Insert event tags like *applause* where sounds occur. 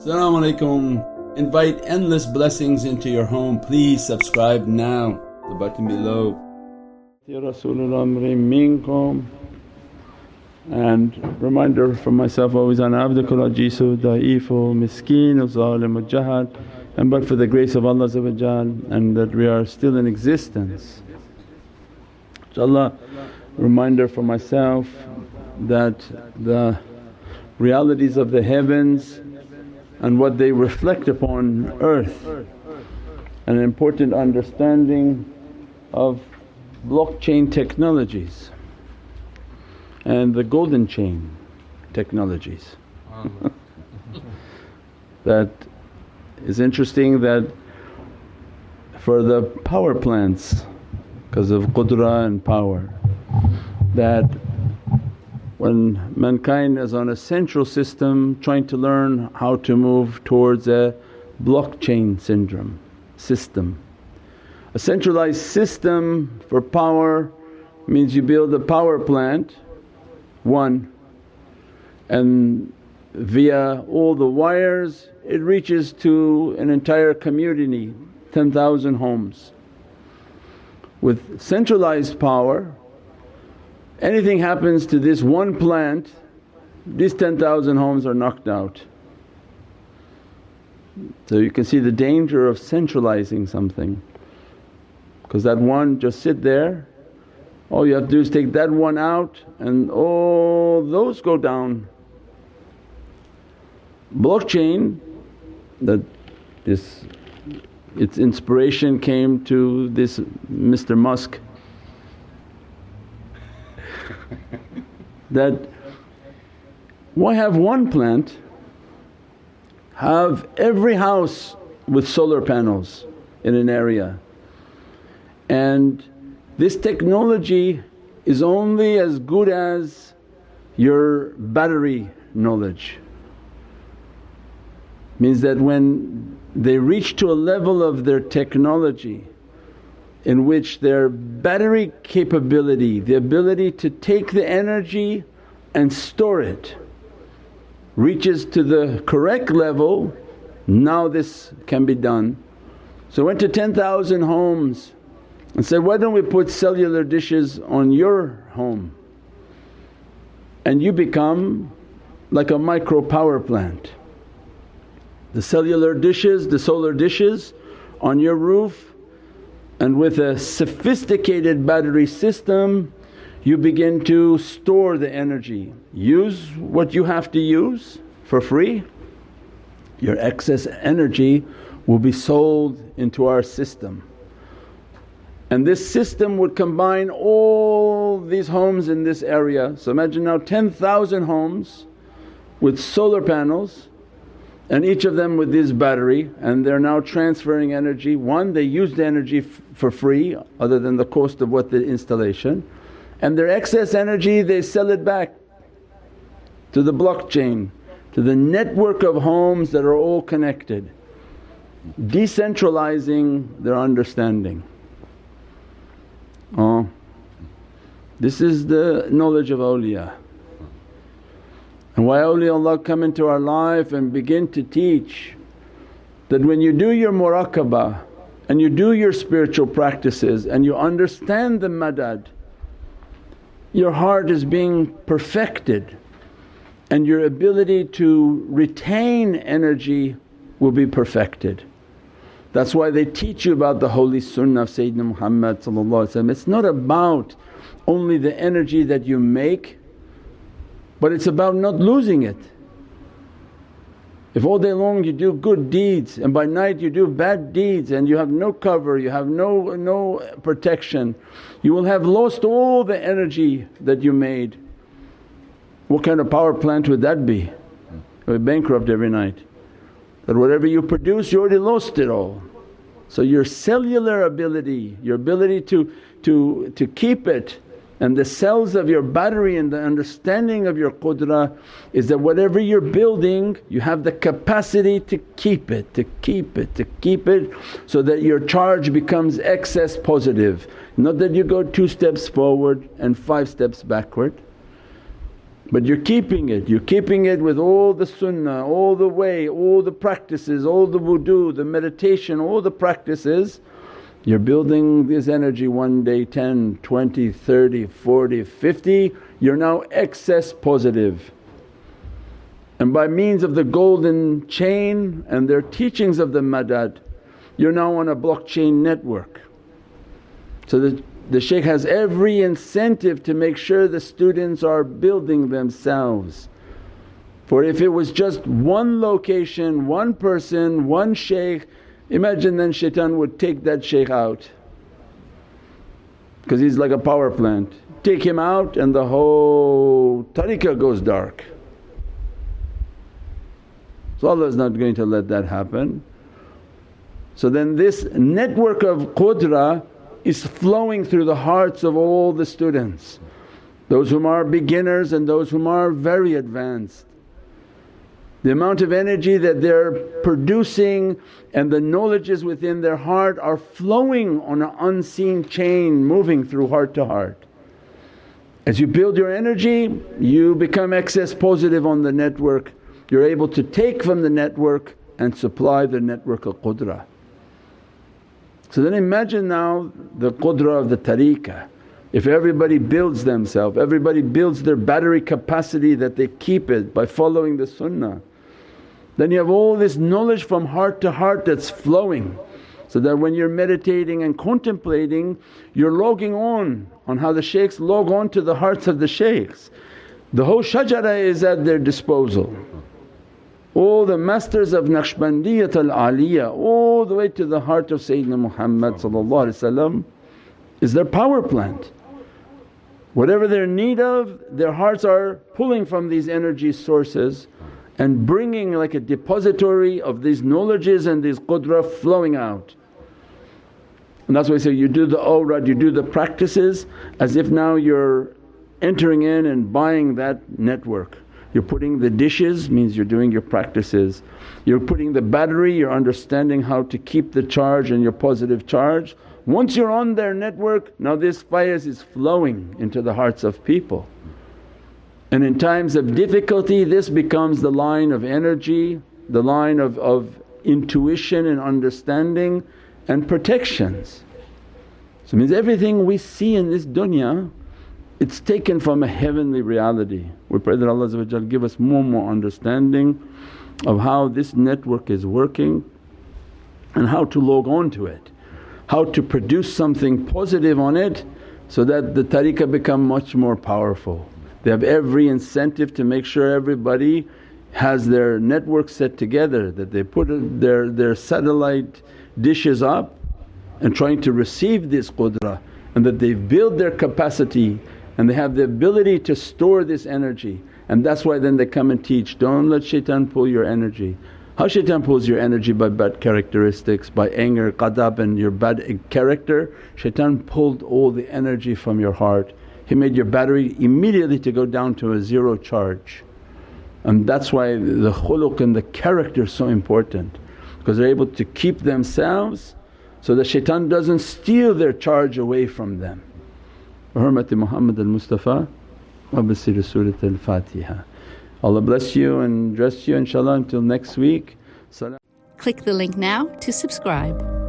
Assalamu alaikum. Invite endless blessings into your home. Please subscribe now, the button below. And reminder for myself always ana abdukul ajizu da'ifu miskeen zalim jahad and but for the grace of Allah and that we are still in existence. InshaAllah reminder for myself that the realities of the heavens and what they reflect upon earth an important understanding of blockchain technologies and the golden chain technologies. *laughs* that is interesting that for the power plants because of qudra and power that when mankind is on a central system trying to learn how to move towards a blockchain syndrome system. A centralized system for power means you build a power plant, one, and via all the wires it reaches to an entire community, 10,000 homes. With centralized power Anything happens to this one plant, these 10,000 homes are knocked out. So you can see the danger of centralizing something because that one just sit there, all you have to do is take that one out and all those go down. Blockchain that this its inspiration came to this Mr. Musk *laughs* that why have one plant, have every house with solar panels in an area and this technology is only as good as your battery knowledge. Means that when they reach to a level of their technology in which their battery capability, the ability to take the energy and store it reaches to the correct level, now this can be done. So went to 10,000 homes and said, why don't we put cellular dishes on your home and you become like a micro power plant. The cellular dishes, the solar dishes on your roof and with a sophisticated battery system you begin to store the energy. Use what you have to use for free, your excess energy will be sold into our system. And this system would combine all these homes in this area. So imagine now 10,000 homes with solar panels and each of them with this battery and they're now transferring energy. One they use the energy for free other than the cost of what the installation and their excess energy they sell it back to the blockchain, to the network of homes that are all connected, decentralizing their understanding. Oh, this is the knowledge of awliya. And why awliyaullah come into our life and begin to teach that when you do your muraqabah and you do your spiritual practices and you understand the madad, your heart is being perfected and your ability to retain energy will be perfected. That's why they teach you about the holy sunnah of Sayyidina Muhammad It's not about only the energy that you make but it's about not losing it. If all day long you do good deeds and by night you do bad deeds and you have no cover, you have no, no protection, you will have lost all the energy that you made. What kind of power plant would that be? You'll be bankrupt every night. That whatever you produce you already lost it all. So your cellular ability, your ability to, to, to keep it and the cells of your battery and the understanding of your qudra is that whatever you're building you have the capacity to keep it, to keep it, to keep it so that your charge becomes excess positive. Not that you go two steps forward and five steps backward. But you're keeping it, you're keeping it with all the sunnah, all the way, all the practices, all the wudu, the meditation, all the practices. You're building this energy one day 10, 20, 30, 40, 50, you're now excess positive. And by means of the golden chain and their teachings of the madad, you're now on a blockchain network. So the the shaykh has every incentive to make sure the students are building themselves. For if it was just one location, one person, one shaykh, imagine then shaitan would take that shaykh out because he's like a power plant. Take him out and the whole tariqah goes dark. So Allah is not going to let that happen. So then this network of qudra is flowing through the hearts of all the students, those whom are beginners and those whom are very advanced. The amount of energy that they're producing and the knowledges within their heart are flowing on an unseen chain moving through heart to heart. As you build your energy you become excess positive on the network, you're able to take from the network and supply the network of qudra. So then imagine now the qudra of the tariqah. If everybody builds themselves, everybody builds their battery capacity that they keep it by following the sunnah. Then you have all this knowledge from heart to heart that's flowing so that when you're meditating and contemplating you're logging on on how the shaykhs log on to the hearts of the shaykhs. The whole shajara is at their disposal. All the masters of Naqshbandiyat al-Aliyah all the way to the heart of Sayyidina Muhammad is their power plant. Whatever they're in need of their hearts are pulling from these energy sources and bringing like a depository of these knowledges and these qudra flowing out. And that's why I say you do the awrad, you do the practices as if now you're entering in and buying that network. You're putting the dishes means you're doing your practices. You're putting the battery, you're understanding how to keep the charge and your positive charge. Once you're on their network now this faiz is flowing into the hearts of people. And in times of difficulty this becomes the line of energy, the line of, of intuition and understanding and protections. So means everything we see in this dunya it's taken from a heavenly reality. We pray that Allah give us more and more understanding of how this network is working and how to log on to it, how to produce something positive on it so that the tariqah become much more powerful. They have every incentive to make sure everybody has their network set together that they put their, their satellite dishes up and trying to receive this qudra and that they build their capacity and they have the ability to store this energy and that's why then they come and teach, don't let shaitan pull your energy. How shaitan pulls your energy by bad characteristics, by anger, qadab and your bad character. Shaitan pulled all the energy from your heart. He made your battery immediately to go down to a zero charge. And that's why the khuluq and the character is so important because they're able to keep themselves so that shaitan doesn't steal their charge away from them. Hurmati Muhammad al-Mustafa wa basir Surat al-Fatiha. Allah bless you and dress you inshaAllah until next week. Salam. Click the link now to subscribe.